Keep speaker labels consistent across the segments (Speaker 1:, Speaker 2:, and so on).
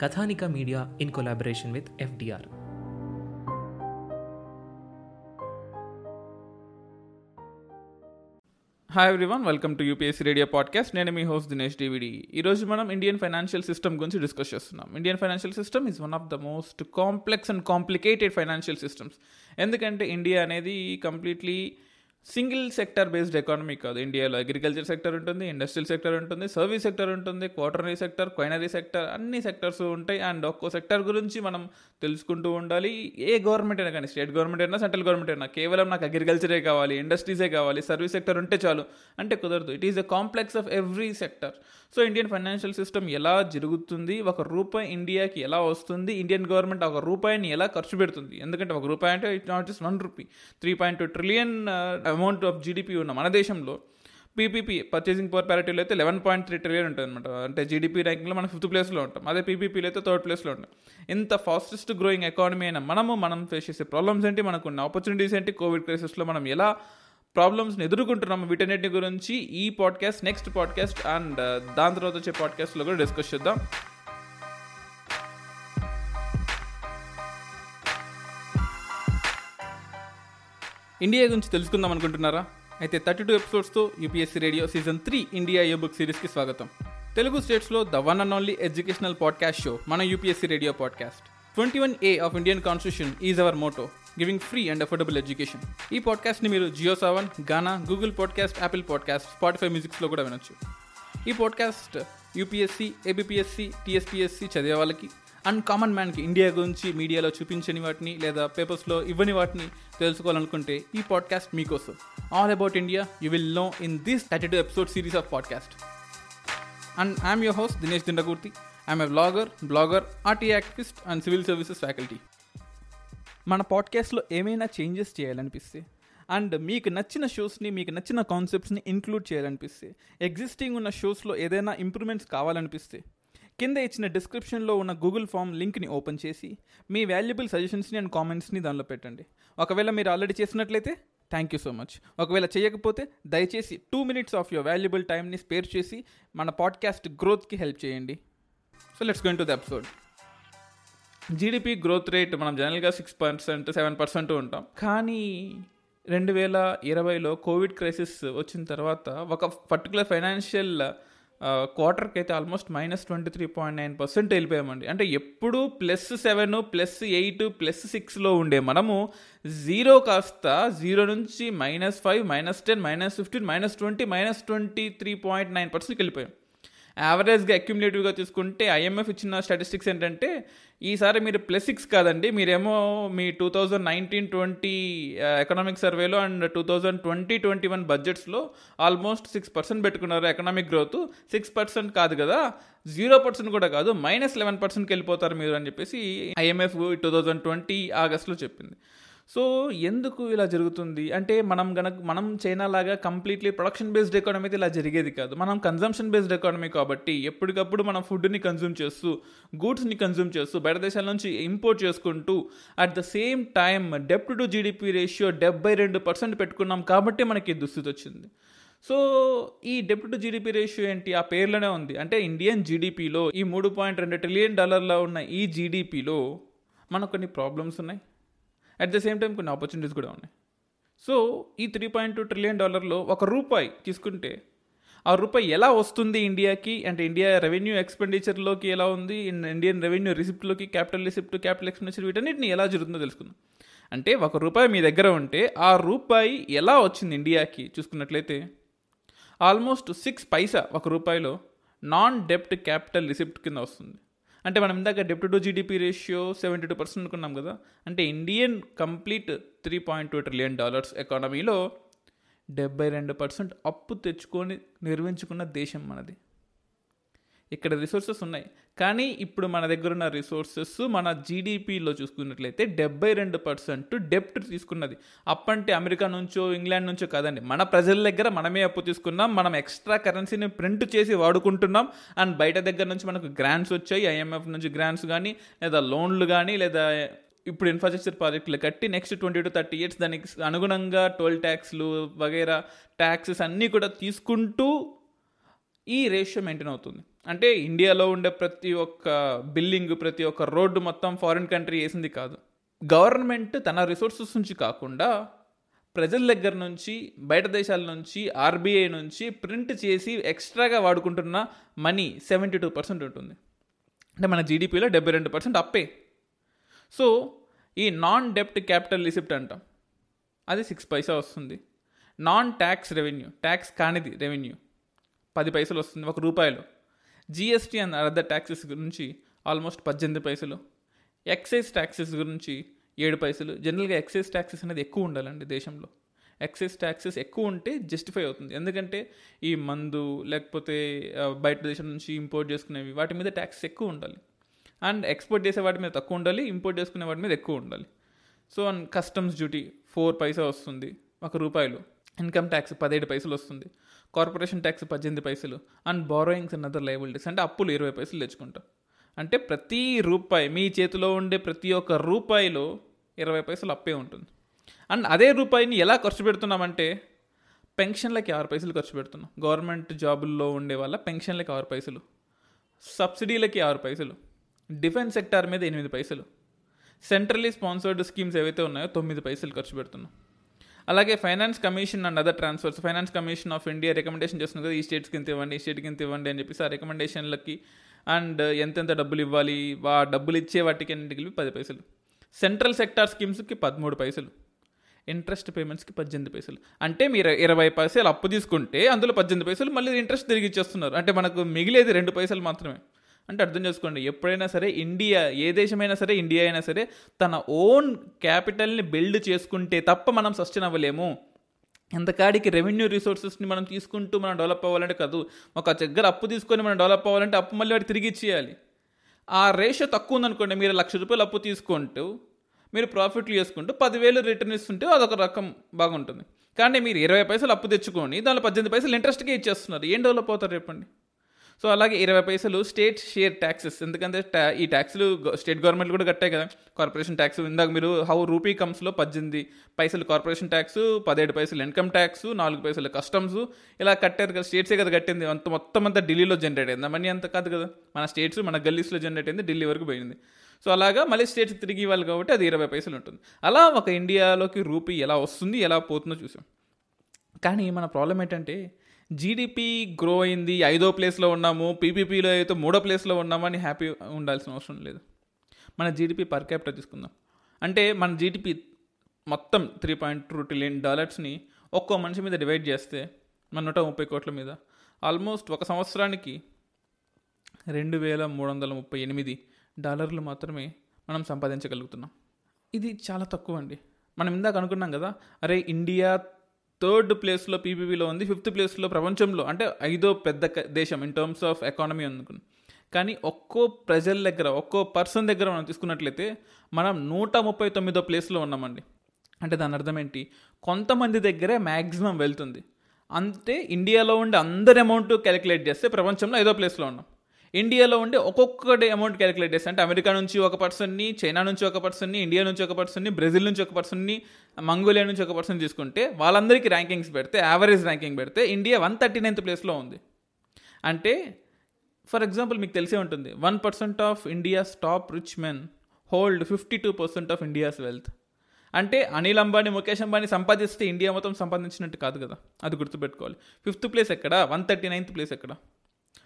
Speaker 1: Kathanika media in collaboration with FDR.
Speaker 2: Hi everyone welcome to UPSC radio podcast నేను మీ host Dinesh డివిడి ఈరోజు మనం ఇండియన్ ఫైనాన్షియల్ సిస్టమ్ గురించి డిస్కస్ చేస్తున్నాం. Indian financial system is one of the most complex and complicated financial systems ఎందుకంటే India అనేది completely single sector based economy కాదు. ఇండియాలో అగ్రికల్చర్ సెక్టర్ ఉంటుంది ఇండస్ట్రియల్ సెక్టర్ ఉంటుంది సర్వీస్ సెక్టర్ ఉంటుంది క్వార్టరీ సెక్టర్ క్వైనరీ సెక్టర్ అన్ని సెక్టర్స్ ఉంటాయి. అండ్ ఒక్కో సెక్టర్ గురించి మనం తెలుసుకుంటూ ఉండాలి. ఏ గవర్నమెంట్ అయినా కానీ స్టేట్ గవర్నమెంట్ అయినా సెంట్రల్ గవర్నమెంట్ అయినా కేవలం నాకు అగ్రికల్చరే కావాలి ఇండస్ట్రీసే కావాలి సర్వీస్ సెక్టర్ ఉంటే చాలు. అంటే కుదరదు. It is the complex of every sector so Indian financial system ఎలా జరుగుతుంది? ఒక రూపాయి ఇండియాకి ఎలా వస్తుంది? ఇండియన్ గవర్నమెంట్ ఒక రూపాయిని ఎలా ఖర్చు పెడుతుంది? ఎందుకంటే ఒక రూపాయి అంటే it not just one rupee three point two trillion amount of GDP ఉన్న మన దేశంలో పీపీపీ పర్చేసింగ్ పవర్ ప్యారిటీలో అయితే లెవెన్ పాయింట్ త్రీ ట్రిలియన్ ఉంటుంది అనమాట అంటే జీడిపి ర్యాంకింగ్లో మనం ఫిఫ్త్ ప్లేస్లో ఉంటాం. అదే పీపీపీలో అయితే థర్డ్ ప్లేస్లో ఉంటాం. ఇంత ఫాస్టెస్ట్ గ్రోయింగ్ ఎకానమీ అయిన మనము మనం ఫేస్ చేసే ప్రాబ్లమ్స్ ఏంటి? మనకున్న ఆపర్చునిటీస్ ఏంటి? కోవిడ్ క్రైసిస్లో మనం ఎలా ప్రాబ్లమ్స్ని ఎదుర్కొంటున్నాము వీటన్నిటి గురించి ఈ podcast next podcast and uh, దాని తర్వాత వచ్చే పాడ్కాస్ట్లో కూడా డిస్కస్ చేద్దాం. ఇండియా గురించి తెలుసుకుందాం అనుకుంటున్నారా? అయితే thirty two ఎపిసోడ్స్తో UPSC radio season three India a book సిరీస్కి స్వాగతం. తెలుగు స్టేట్స్లో the one and only educational podcast show మన UPSC radio podcast. Twenty one A of Indian constitution is our motto giving free and affordable education ఈ పాడ్కాస్ట్ని మీరు Jio Saavn Gaana Google podcast Apple podcast Spotify మ్యూజిక్స్లో కూడా వినొచ్చు. ఈ podcast UPSC ABPSC TSPSC చదివే వాళ్ళకి and common మ్యాన్కి India గురించి మీడియాలో చూపించని వాటిని లేదా పేపర్స్లో ఇవ్వని వాటిని తెలుసుకోవాలనుకుంటే ఈ పాడ్కాస్ట్ మీకోసం. All about India you will know in this thirty two episode series of podcast and I'm your host Dinesh Dindagurthi I'm a blogger blogger RTI activist and civil services faculty. మన పాడ్కాస్ట్లో ఏమైనా changes చేయాలనిపిస్తే and మీకు నచ్చిన షోస్ని మీకు నచ్చిన కాన్సెప్ట్స్ని include చేయాలనిపిస్తే existing ఉన్న షోస్లో ఏదైనా improvements కావాలనిపిస్తే కింద ఇచ్చిన డిస్క్రిప్షన్లో ఉన్న గూగుల్ ఫామ్ లింక్ని ఓపెన్ చేసి మీ వాల్యుబుల్ సజెషన్స్ని అండ్ కామెంట్స్ని దానిలో పెట్టండి. ఒకవేళ మీరు ఆల్రెడీ చేసినట్లయితే థ్యాంక్ యూ సో మచ్. ఒకవేళ చేయకపోతే దయచేసి two minutes of your valuable టైంని స్పేర్ చేసి మన పాడ్కాస్ట్ గ్రోత్కి హెల్ప్ చేయండి. So let's going to the episode GDP growth rate మనం జనరల్గా సిక్స్ పర్సెంట్ సెవెన్ పర్సెంట్ ఉంటాం. కానీ రెండు వేల ఇరవైలో కోవిడ్ క్రైసిస్ వచ్చిన తర్వాత ఒక పర్టికులర్ ఫైనాన్షియల్ క్వార్టర్కి అయితే almost minus twenty three point nine percent వెళ్ళిపోయామండి. అంటే ఎప్పుడు plus seven plus eight plus సిక్స్లో ఉండే మనము జీరో కాస్త జీరో నుంచి minus five minus ten minus fifteen minus twenty minus twenty three point nine పర్సెంట్కి వెళ్ళిపోయాం. యావరేజ్గా అక్యుములేటివ్గా చూసుకుంటే ఐఎంఎఫ్ ఇచ్చిన స్టాటిస్టిక్స్ ఏంటంటే ఈసారి మీరు ప్లస్ సిక్స్ కాదండి మీరేమో మీ two thousand nineteen twenty economic సర్వేలో and two thousand twenty twenty one బడ్జెట్స్లో almost six percent పెట్టుకున్నారు ఎకనామిక్ గ్రోత్ సిక్స్ పర్సెంట్ కాదు కదా జీరో పర్సెంట్ కూడా కాదు మైనస్ లెవెన్ పర్సెంట్కి వెళ్ళిపోతారు మీరు అని చెప్పేసి ఐఎంఎఫ్ టూ థౌజండ్ ట్వంటీ ఆగస్ట్లో చెప్పింది. సో ఎందుకు ఇలా జరుగుతుంది? అంటే మనం గనక మనం చైనా లాగా కంప్లీట్లీ ప్రొడక్షన్ బేస్డ్ ఎకానమీ అయితే ఇలా జరిగేది కాదు. మనం కన్జంప్షన్ బేస్డ్ ఎకానమీ కాబట్టి ఎప్పటికప్పుడు మనం ఫుడ్ని కన్జ్యూమ్ చేస్తూ గూడ్స్ని కన్జ్యూమ్ చేస్తూ బయట దేశాల నుంచి ఇంపోర్ట్ చేసుకుంటూ అట్ ద సేమ్ టైం డెప్ట్ టు జీడిపి రేషియో డెబ్బై రెండు పర్సెంట్ పెట్టుకున్నాం కాబట్టి మనకి దుస్థితి వచ్చింది. సో ఈ డెప్ట్ టు జీడిపి రేషియో ఏంటి? ఆ పేర్లోనే ఉంది. అంటే ఇండియన్ జీడిపిలో ఈ మూడు పాయింట్ రెండు ట్రిలియన్ డాలర్లో ఉన్న ఈ జీడిపిలో మనకు కొన్ని ప్రాబ్లమ్స్ ఉన్నాయి? అట్ ద సేమ్ టైం కొన్ని ఆపర్చునిటీస్ కూడా ఉన్నాయి. సో ఈ త్రీ పాయింట్ టూ ట్రిలియన్ డాలర్లో ఒక రూపాయి తీసుకుంటే ఆ రూపాయి ఎలా వస్తుంది ఇండియాకి అంటే ఇండియా రెవెన్యూ ఎక్స్పెండిచర్లోకి ఎలా ఉంది? ఇండియన్ రెవెన్యూ రిసిప్ట్లోకి క్యాపిటల్ రిసిప్ట్ క్యాపిటల్ ఎక్స్పెండిచర్ వీటన్నిటిని ఎలా జరుగుతుందో తెలుసుకుందాం. అంటే ఒక రూపాయి మీ దగ్గర ఉంటే ఆ రూపాయి ఎలా వచ్చింది ఇండియాకి చూసుకున్నట్లయితే ఆల్మోస్ట్ సిక్స్ పైసా ఒక రూపాయిలో నాన్ డెప్ట్ క్యాపిటల్ రిసిప్ట్ కింద వస్తుంది. అంటే మనం ఇందాక డెప్ట్ to GDP ratio seventy two percent అనుకున్నాం కదా అంటే Indian complete three point two trillion dollars ఎకానమీలో డెబ్బై రెండు పర్సెంట్ అప్పు తెచ్చుకొని నిర్మించుకున్న దేశం మనది. ఇక్కడ రిసోర్సెస్ ఉన్నాయి. కానీ ఇప్పుడు మన దగ్గర ఉన్న రిసోర్సెస్ మన జీడిపిలో చూసుకున్నట్లయితే డెబ్బై రెండు పర్సెంట్ డెప్ట్ తీసుకున్నది. అప్పంటే అమెరికా నుంచో ఇంగ్లాండ్ నుంచో కాదండి. మన ప్రజల దగ్గర మనమే అప్పు తీసుకున్నాం. మనం ఎక్స్ట్రా కరెన్సీని ప్రింట్ చేసి వాడుకుంటున్నాం. అండ్ బయట దగ్గర నుంచి మనకు గ్రాంట్స్ వచ్చాయి. ఐఎంఎఫ్ నుంచి గ్రాంట్స్ కానీ లేదా లోన్లు కానీ లేదా ఇప్పుడు ఇన్ఫ్రాస్ట్రక్చర్ ప్రాజెక్టులు కట్టి next twenty to thirty years దానికి అనుగుణంగా టోల్ ట్యాక్స్లు వగైరా ట్యాక్సెస్ అన్నీ కూడా తీసుకుంటూ ఈ రేషియో మెయింటైన్ అవుతుంది. అంటే ఇండియాలో ఉండే ప్రతి ఒక్క బిల్డింగ్ ప్రతి ఒక్క రోడ్డు మొత్తం ఫారిన్ కంట్రీ వేసింది కాదు. గవర్నమెంట్ తన రిసోర్సెస్ నుంచి కాకుండా ప్రజల దగ్గర నుంచి బయట దేశాల నుంచి ఆర్బీఐ నుంచి ప్రింట్ చేసి ఎక్స్ట్రాగా వాడుకుంటున్న మనీ సెవెంటీ టూ పర్సెంట్ ఉంటుంది. అంటే మన జీడిపిలో డెబ్బై రెండు పర్సెంట్ అప్పే. సో ఈ నాన్ డెప్ట్ క్యాపిటల్ రిసిప్ట్ అంటాం. అది సిక్స్ పైసా వస్తుంది. నాన్ ట్యాక్స్ రెవెన్యూ ట్యాక్స్ కానిది రెవెన్యూ పది పైసలు వస్తుంది ఒక రూపాయలు. జిఎస్టీ అండ్ అదర్ ట్యాక్సెస్ గురించి ఆల్మోస్ట్ పద్దెనిమిది పైసలు. ఎక్సైజ్ ట్యాక్సెస్ గురించి ఏడు పైసలు. జనరల్గా ఎక్సైజ్ ట్యాక్సెస్ అనేది ఎక్కువ ఉండాలండి దేశంలో. ఎక్సైజ్ ట్యాక్సెస్ ఎక్కువ ఉంటే జస్టిఫై అవుతుంది. ఎందుకంటే ఈ మందు లేకపోతే బయట దేశం నుంచి ఇంపోర్ట్ చేసుకునేవి వాటి మీద ట్యాక్స్ ఎక్కువ ఉండాలి. అండ్ ఎక్స్పోర్ట్ చేసే వాటి మీద తక్కువ ఉండాలి ఇంపోర్ట్ చేసుకునే వాటి మీద ఎక్కువ ఉండాలి. So and customs duty four పైసా వస్తుంది ఒక రూపాయలు. ఇన్కమ్ ట్యాక్స్ పదిహేడు పైసలు వస్తుంది. కార్పొరేషన్ ట్యాక్స్ పద్దెనిమిది పైసలు and borrowings and other liabilities అంటే అప్పులు ఇరవై పైసలు తెచ్చుకుంటాం. అంటే ప్రతి రూపాయి మీ చేతిలో ఉండే ప్రతి ఒక్క రూపాయిలో ఇరవై పైసలు అప్పే ఉంటుంది. అండ్ అదే రూపాయిని ఎలా ఖర్చు పెడుతున్నామంటే పెన్షన్లకి ఆరు పైసలు ఖర్చు పెడుతున్నాం. గవర్నమెంట్ జాబుల్లో ఉండే వాళ్ళ పెన్షన్లకి ఆరు పైసలు. సబ్సిడీలకి ఆరు పైసలు. డిఫెన్స్ సెక్టార్ మీద ఎనిమిది పైసలు. సెంట్రలీ స్పాన్సర్డ్ స్కీమ్స్ ఏవైతే ఉన్నాయో తొమ్మిది పైసలు ఖర్చు పెడుతున్నాం. అలాగే finance commission and other transfers. Finance commission of India recommendation చేస్తుంది కదా ఈ స్టేట్స్కి ఇంత ఇవ్వండి ఈ స్టేట్కి ఇంత ఇవ్వండి అని చెప్పేసి ఆ రికమెండేషన్లకి అండ్ ఎంతెంత డబ్బులు ఇవ్వాలి ఆ డబ్బులు ఇచ్చే వాటికి అన్నిటికి పది పైసలు. సెంట్రల్ సెక్టార్ స్కీమ్స్కి పదమూడు పైసలు. ఇంట్రెస్ట్ పేమెంట్స్కి పద్దెనిమిది పైసలు. అంటే మీరు ఇరవై పైసలు అప్పు తీసుకుంటే అందులో పద్దెనిమిది పైసలు మళ్ళీ ఇంట్రెస్ట్ తిరిగి ఇచ్చేస్తున్నారు. అంటే మనకు మిగిలేది రెండు పైసలు మాత్రమే. అంటే అర్థం చేసుకోండి. ఎప్పుడైనా సరే ఇండియా ఏ దేశమైనా సరే ఇండియా అయినా సరే తన ఓన్ క్యాపిటల్ని బిల్డ్ చేసుకుంటే తప్ప మనం సస్టైన్ అవ్వలేము. ఎంతకాడికి రెవెన్యూ రిసోర్సెస్ని మనం తీసుకుంటూ మనం డెవలప్ అవ్వాలంటే కాదు. ఒక దగ్గర అప్పు తీసుకొని మనం డెవలప్ అవ్వాలంటే అప్పు మళ్ళీ వాటి తిరిగి ఇచ్చేయాలి. ఆ రేషియో తక్కువ ఉందనుకోండి మీరు లక్ష రూపాయలు అప్పు తీసుకుంటూ మీరు ప్రాఫిట్లు చేసుకుంటూ పదివేలు రిటర్న్ ఇస్తుంటే అదొక రకం బాగుంటుంది. కానీ మీరు ఇరవై పైసలు అప్పు తెచ్చుకొని దానిలో పద్దెనిమిది పైసలు ఇంట్రెస్ట్గా ఇచ్చేస్తున్నారు. ఏం డెవలప్ అవుతారు చెప్పండి? సో అలాగే ఇరవై పైసలు స్టేట్ షేర్ ట్యాక్సెస్ ఎందుకంటే ఈ ట్యాక్స్లు స్టేట్ గవర్నమెంట్ కూడా కట్టాయి కదా. కార్పొరేషన్ ట్యాక్స్ ఇందాక మీరు హౌ రూపీ కమ్స్లో పద్దెనిమిది పైసలు కార్పొరేషన్ ట్యాక్స్ పదిహేడు పైసలు ఇన్కమ్ ట్యాక్స్ నాలుగు పైసలు కస్టమ్స్ ఇలా కట్టారు కదా. స్టేట్సే కదా కట్టింది. అంత మొత్తం అంతా ఢిల్లీలో జనరేట్ అయింది. మనీ అంత కాదు కదా. మన స్టేట్స్ మన గల్లీస్లో జనరేట్ అయింది. ఢిల్లీ వరకు పోయింది. సో అలాగా మళ్ళీ స్టేట్స్ తిరిగి ఇవ్వాలి కాబట్టి అది ఇరవై పైసలు ఉంటుంది. అలా ఒక ఇండియాలోకి రూపీ ఎలా వస్తుంది ఎలా పోతుందో చూసాం. కానీ మన ప్రాబ్లం ఏంటంటే జీడిపి గ్రో అయింది ఐదో ప్లేస్లో ఉన్నాము పీపీపీలో అయితే మూడో ప్లేస్లో ఉన్నామని హ్యాపీ ఉండాల్సిన అవసరం లేదు. మన జీడిపి పర్ క్యాపిటల్ తీసుకుందాం. అంటే మన జీడిపి మొత్తం త్రీ పాయింట్ టూ ట్రిలియన్ డాలర్స్ని ఒక్కో మనిషి మీద డివైడ్ చేస్తే మన నూట ముప్పై కోట్ల మీద ఆల్మోస్ట్ ఒక సంవత్సరానికి రెండు వేల మూడు వందల ముప్పై ఎనిమిది డాలర్లు మాత్రమే మనం సంపాదించగలుగుతున్నాం. ఇది చాలా తక్కువ అండి. మనం ఇందాక అనుకున్నాం కదా అరే ఇండియా థర్డ్ ప్లేస్లో పీపీవీలో ఉంది ఫిఫ్త్ ప్లేస్లో ప్రపంచంలో అంటే ఐదో పెద్ద దేశం ఇన్ టర్మ్స్ ఆఫ్ ఎకానమీ అనుకున్నాం. కానీ ఒక్కో ప్రజల దగ్గర ఒక్కో పర్సన్ దగ్గర మనం తీసుకున్నట్లయితే మనం నూట ముప్పై తొమ్మిదో ప్లేస్లో ఉన్నామండి. అంటే దాని అర్థం ఏంటి? కొంతమంది దగ్గరే మ్యాక్సిమం వెళ్తుంది. అంతే ఇండియాలో ఉండే అందరి అమౌంట్ క్యాలిక్యులేట్ చేస్తే ప్రపంచంలో ఐదో ప్లేస్లో ఉన్నాం. ఇండియాలో ఉండే ఒక్కొక్కటి అమౌంట్ క్యాలిక్యులేట్ చేస్తే అంటే అమెరికా నుంచి ఒక పర్సన్ని చైనా నుంచి ఒక పర్సన్ని ఇండియా నుంచి ఒక పర్సన్ని బ్రెజిల్ నుంచి ఒక పర్సన్ని మంగోలియా నుంచి ఒక పర్సన్ తీసుకుంటే వాళ్ళందరికీ ర్యాంకింగ్స్ పెడితే యావరేజ్ ర్యాంకింగ్ పెడితే ఇండియా వన్ థర్టీ నైన్త్ ప్లేస్లో ఉంది. అంటే ఫర్ ఎగ్జాంపుల్ మీకు తెలిసే ఉంటుంది one percent of India's top rich men hold fifty two percent of India's wealth అంటే అనిల్ అంబానీ ముఖేష్ అంబానీ సంపాదిస్తే ఇండియా మొత్తం సంపాదించినట్టు కాదు కదా అది గుర్తుపెట్టుకోవాలి. ఫిఫ్త్ ప్లేస్ ఎక్కడ? వన్ థర్టీ నైన్త్ ప్లేస్ ఎక్కడ?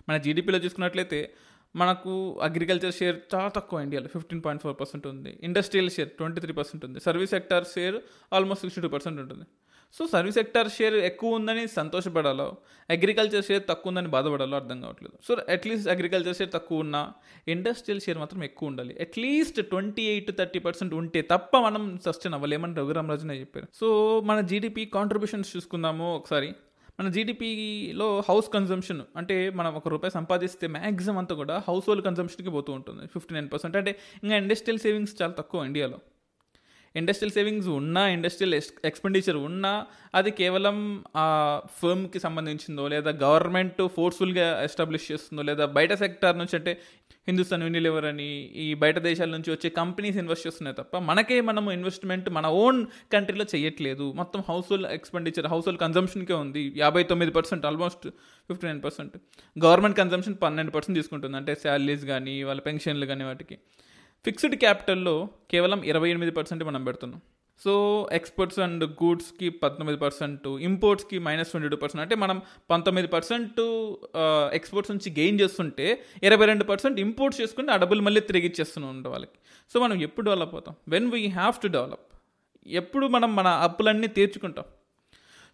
Speaker 2: మన జీడిపిలో చూసుకున్నట్లయితే మనకు అగ్రికల్చర్ షేర్ చాలా తక్కువ ఇండియాలో ఫిఫ్టీన్ పాయింట్ ఫోర్ పర్సెంట్ ఉంది. Industrial share twenty three percent ఉంది. Service sector share almost sixty two percent ఉంటుంది. సో సర్వీస్ సెక్టార్ షేర్ ఎక్కువ ఉందని సంతోషపడాలో అగ్రికల్చర్ షేర్ తక్కువ ఉందని బాధపడాలో అర్థం కావట్లేదు. సో అట్లీస్ట్ అగ్రికల్చర్ షేర్ తక్కువ ఉన్నా ఇండస్ట్రియల్ షేర్ మాత్రం ఎక్కువ ఉండాలి. At least twenty eight thirty percent ఉంటే తప్ప మనం సస్టైన్ అవ్వలేమని రఘురామరాజునే చెప్పారు. సో మన జీడిపి కాంట్రిబ్యూషన్స్ చూసుకుందాము ఒకసారి. మన జీడిపిలో హౌస్ కన్జంప్షన్ అంటే మనం ఒక రూపాయి సంపాదిస్తే మ్యాక్సిమం అంతా కూడా హౌస్ హోల్డ్ కన్జంప్షన్కి పోతూ ఉంటుంది. ఫిఫ్టీ నైన్ పర్సెంట్ అంటే ఇంకా ఇండస్ట్రియల్ సేవింగ్స్ చాలా తక్కువ ఇండియాలో. ఇండస్ట్రియల్ సేవింగ్స్ ఉన్నా ఇండస్ట్రియల్ ఎక్స్పెండిచర్ ఉన్నా అది కేవలం ఆ ఫర్మ్కి సంబంధించిందో లేదా గవర్నమెంట్ ఫోర్స్ఫుల్గా ఎస్టాబ్లిష్ చేస్తుందో లేదా బయట సెక్టార్ నుంచి అంటే హిందుస్థాన్ యూనిలివర్ అని ఈ బయట దేశాల నుంచి వచ్చే కంపెనీస్ ఇన్వెస్ట్ చేస్తున్నాయి తప్ప మనకే మనము ఇన్వెస్ట్మెంట్ మన ఓన్ కంట్రీలో చేయట్లేదు. మొత్తం household expenditure household కన్జంప్షన్కే ఉంది. యాభై తొమ్మిది percent almost fifty nine percent. Government consumption పన్నెండు పర్సెంట్ తీసుకుంటుంది. అంటే శాలరీస్ కానీ వాళ్ళ పెన్షన్లు కానీ వాటికి. ఫిక్స్డ్ క్యాపిటల్లో కేవలం ఇరవై ఎనిమిది పర్సెంట్ మనం పెడుతున్నాం. సో ఎక్స్పోర్ట్స్ అండ్ గూడ్స్కి పంతొమ్మిది పర్సెంట్ ఇంపోర్ట్స్కి మైనస్ ట్వంటీ టూ పర్సెంట్. అంటే మనం పంతొమ్మిది పర్సెంట్ ఎక్స్పోర్ట్స్ నుంచి గెయిన్ చేస్తుంటే ఇరవై రెండు పర్సెంట్ ఇంపోర్ట్స్ చేసుకుని ఆ డబ్బులు మళ్ళీ తిరిగి ఇచ్చేస్తున్నాం వాళ్ళకి. సో మనం ఎప్పుడు డెవలప్ అవుతాం? When we have to develop ఎప్పుడు మనం మన అప్పులన్నీ తీర్చుకుంటాం.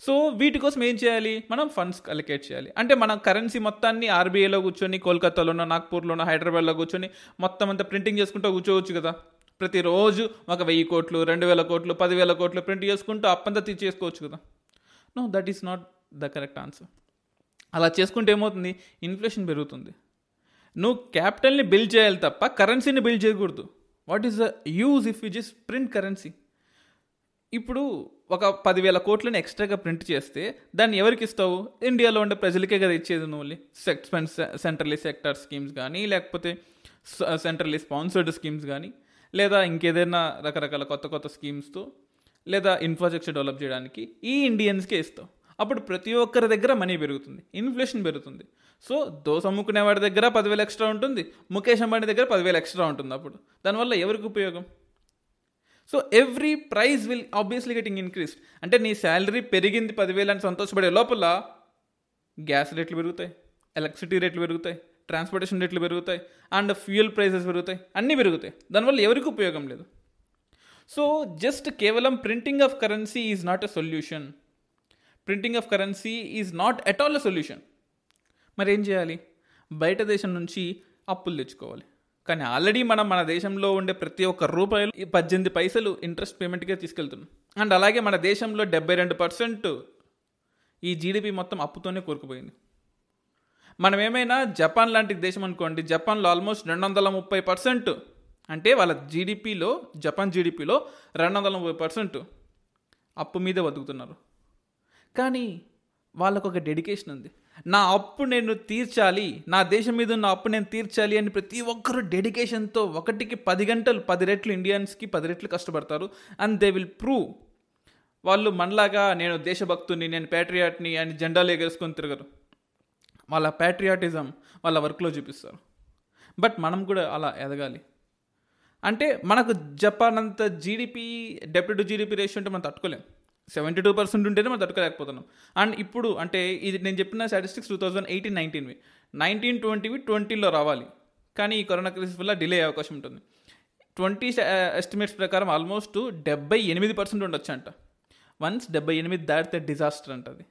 Speaker 2: సో వీటి కోసం ఏం చేయాలి? మనం ఫండ్స్ అలొకేట్ చేయాలి. అంటే మన కరెన్సీ మొత్తాన్ని ఆర్బీఐలో కూర్చొని కోల్కతాలోనో నాగ్పూర్లోనో హైదరాబాద్లో కూర్చొని మొత్తం అంతా ప్రింటింగ్ చేసుకుంటూ కూర్చోవచ్చు కదా. ప్రతిరోజు ఒక వెయ్యి కోట్లు రెండు వేల కోట్లు పదివేల కోట్లు ప్రింట్ చేసుకుంటూ అప్పంతా తీర్చేసుకోవచ్చు కదా. No that is not the correct answer అలా చేసుకుంటే ఏమవుతుంది? ఇన్ఫ్లేషన్ పెరుగుతుంది. నువ్వు క్యాపిటల్ని బిల్డ్ చేయాలి తప్ప కరెన్సీని బిల్డ్ చేయకూడదు. What is the use if you just print currency ఇప్పుడు ఒక పదివేల కోట్లని ఎక్స్ట్రాగా ప్రింట్ చేస్తే దాన్ని ఎవరికి ఇస్తావు? ఇండియాలో ఉండే ప్రజలకే కదా ఇచ్చేది నువ్వు సెక్స్పెన్స్ సెంట్రలీ సెక్టర్ స్కీమ్స్ కానీ లేకపోతే సెంట్రలీ స్పాన్సర్డ్ స్కీమ్స్ కానీ లేదా ఇంకేదైనా రకరకాల కొత్త కొత్త స్కీమ్స్తో లేదా ఇన్ఫ్రాస్ట్రక్చర్ డెవలప్ చేయడానికి ఈ ఇండియన్స్కే ఇస్తావు. అప్పుడు ప్రతి ఒక్కరి దగ్గర మనీ పెరుగుతుంది ఇన్ఫ్లేషన్ పెరుగుతుంది. సో దోశ అమ్ముకునే వాడి దగ్గర పదివేలు ఎక్స్ట్రా ఉంటుంది ముఖేష్ అంబానీ దగ్గర పదివేలు ఎక్స్ట్రా ఉంటుంది అప్పుడు. దానివల్ల ఎవరికి ఉపయోగం? So every price will obviously getting increase అంటే నీ శాలరీ పెరిగింది పదివేలు అని సంతోషపడే లోపల గ్యాస్ రేట్లు పెరుగుతాయి ఎలక్ట్రిసిటీ రేట్లు పెరుగుతాయి ట్రాన్స్పోర్టేషన్ రేట్లు పెరుగుతాయి అండ్ ఫ్యూయల్ ప్రైసెస్ పెరుగుతాయి అన్నీ పెరుగుతాయి. దానివల్ల ఎవరికి ఉపయోగం లేదు. సో జస్ట్ కేవలం printing of currency is not a solution. Printing of currency is not at all a solution. మరి ఏం చేయాలి? బయట దేశం నుంచి అప్పులు తెచ్చుకోవాలి. కానీ ఆల్రెడీ మనం మన దేశంలో ఉండే ప్రతి ఒక్క రూపాయలు ఈ పద్దెనిమిది పైసలు ఇంట్రెస్ట్ పేమెంట్గా తీసుకెళ్తున్నాం. అండ్ అలాగే మన దేశంలో డెబ్బై రెండు పర్సెంట్ ఈ జీడిపి మొత్తం అప్పుతోనే కోరుకుపోయింది. మనం ఏమైనా జపాన్ లాంటి దేశం అనుకోండి జపాన్లో ఆల్మోస్ట్ రెండు వందల ముప్పై పర్సెంట్ అంటే వాళ్ళ జీడిపిలో జపాన్ జీడిపిలో రెండు వందల ముప్పై పర్సెంట్ అప్పు మీదే బతుకుతున్నారు కానీ వాళ్ళకు ఒక డెడికేషన్ ఉంది. నా అప్పు నేను తీర్చాలి నా దేశం మీద ఉన్న అప్పు నేను తీర్చాలి అని ప్రతి ఒక్కరు డెడికేషన్తో ఒకటికి పది గంటలు పది రెట్లు ఇండియన్స్కి పది రెట్లు కష్టపడతారు. అండ్ దే విల్ ప్రూవ్ వాళ్ళు మనలాగా నేను దేశభక్తుని నేను ప్యాట్రియాట్ని అని జెండాలు ఎగరేసుకొని తిరగరు. వాళ్ళ ప్యాట్రియాటిజం వాళ్ళ వర్క్లో చూపిస్తారు. బట్ మనం కూడా అలా ఎదగాలి. అంటే మనకు జపాన్ అంత జీడిపి డెప్యూటీ జీడిపి రేషియో అంటే మనం తట్టుకోలేం. సెవెంటీ టూ పర్సెంట్ ఉంటేనే మనం తట్టుకోలేకపోతున్నాం. అండ్ ఇప్పుడు అంటే ఇది నేను చెప్పిన స్టాటిస్టిక్స్ టూ థౌజండ్ ఎయిటీన్ నైన్టీన్వి నైన్టీన్ ట్వంటీవి ట్వంటీలో రావాలి. కానీ ఈ కరోనా క్రైసిస్ వల్ల డిలే అయ్యే అవకాశం ఉంటుంది. ట్వంటీ ఎస్టిమేట్స్ ప్రకారం ఆల్మోస్ట్ డెబ్బై ఎనిమిది పర్సెంట్ ఉండొచ్చు అంట వన్స్ డెబ్బై ఎనిమిది దాటితే డిజాస్టర్ అంట అది.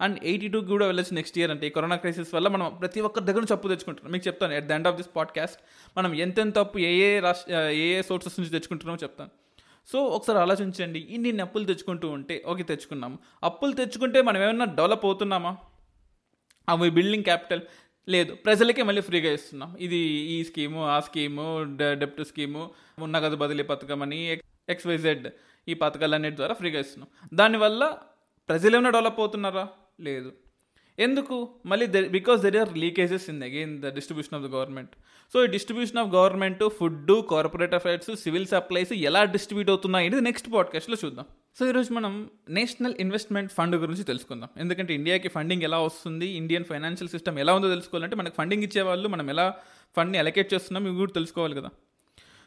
Speaker 2: అండ్ ఎయిటీ టూ కూడా వెళ్ళొచ్చు నెక్స్ట్ ఇయర్ అంటే ఈ కరోనా క్రైసిస్ వల్ల మనం ప్రతి ఒక్కరి దగ్గర నుంచి అప్పు తెచ్చుకుంటున్నాం. మీకు చెప్తాను at the end of this podcast మనం ఎంతెంత అప్పు ఏ ఏ రాష్ట్ర ఏ ఏ సోర్సెస్ నుంచి తెచ్చుకుంటున్నామో చెప్తాను. సో ఒకసారి ఆలోచించండి ఇన్ని అప్పులు తెచ్చుకుంటూ ఉంటే ఓకే తెచ్చుకున్నాము అప్పులు తెచ్చుకుంటే మనం ఏమైనా డెవలప్ అవుతున్నామా? అవి బిల్డింగ్ క్యాపిటల్ లేదు ప్రజలకే మళ్ళీ ఫ్రీగా ఇస్తున్నాం. ఇది ఈ స్కీము ఆ స్కీము డెప్ట్ స్కీము నగదు బదిలీ పథకం అని ఎక్స్వైజెడ్ ఈ పథకాలన్నిటి ద్వారా ఫ్రీగా ఇస్తున్నాం. దానివల్ల ప్రజలు ఏమైనా డెవలప్ అవుతున్నారా? లేదు. ఎందుకు? మళ్ళీ because there are leakages in again the distribution of the government so ఈ distribution of government food corporate affairs civil supplies ఎలా డిస్ట్రిబ్యూట్ అవుతున్నాయి అనేది నెక్స్ట్ పాడ్కాస్ట్లో చూద్దాం. సో ఈరోజు మనం నేషనల్ ఇన్వెస్ట్మెంట్ ఫండ్ గురించి తెలుసుకుందాం. ఎందుకంటే ఇండియాకి ఫండింగ్ ఎలా వస్తుంది ఇండియన్ ఫైనాన్షియల్ సిస్టమ్ ఎలా ఉందో తెలుసుకోవాలంటే మనకు ఫండింగ్ ఇచ్చే వాళ్ళు మనం ఎలా ఫండ్ని అలొకేట్ చేస్తున్నాం ఇవి కూడా తెలుసుకోవాలి కదా.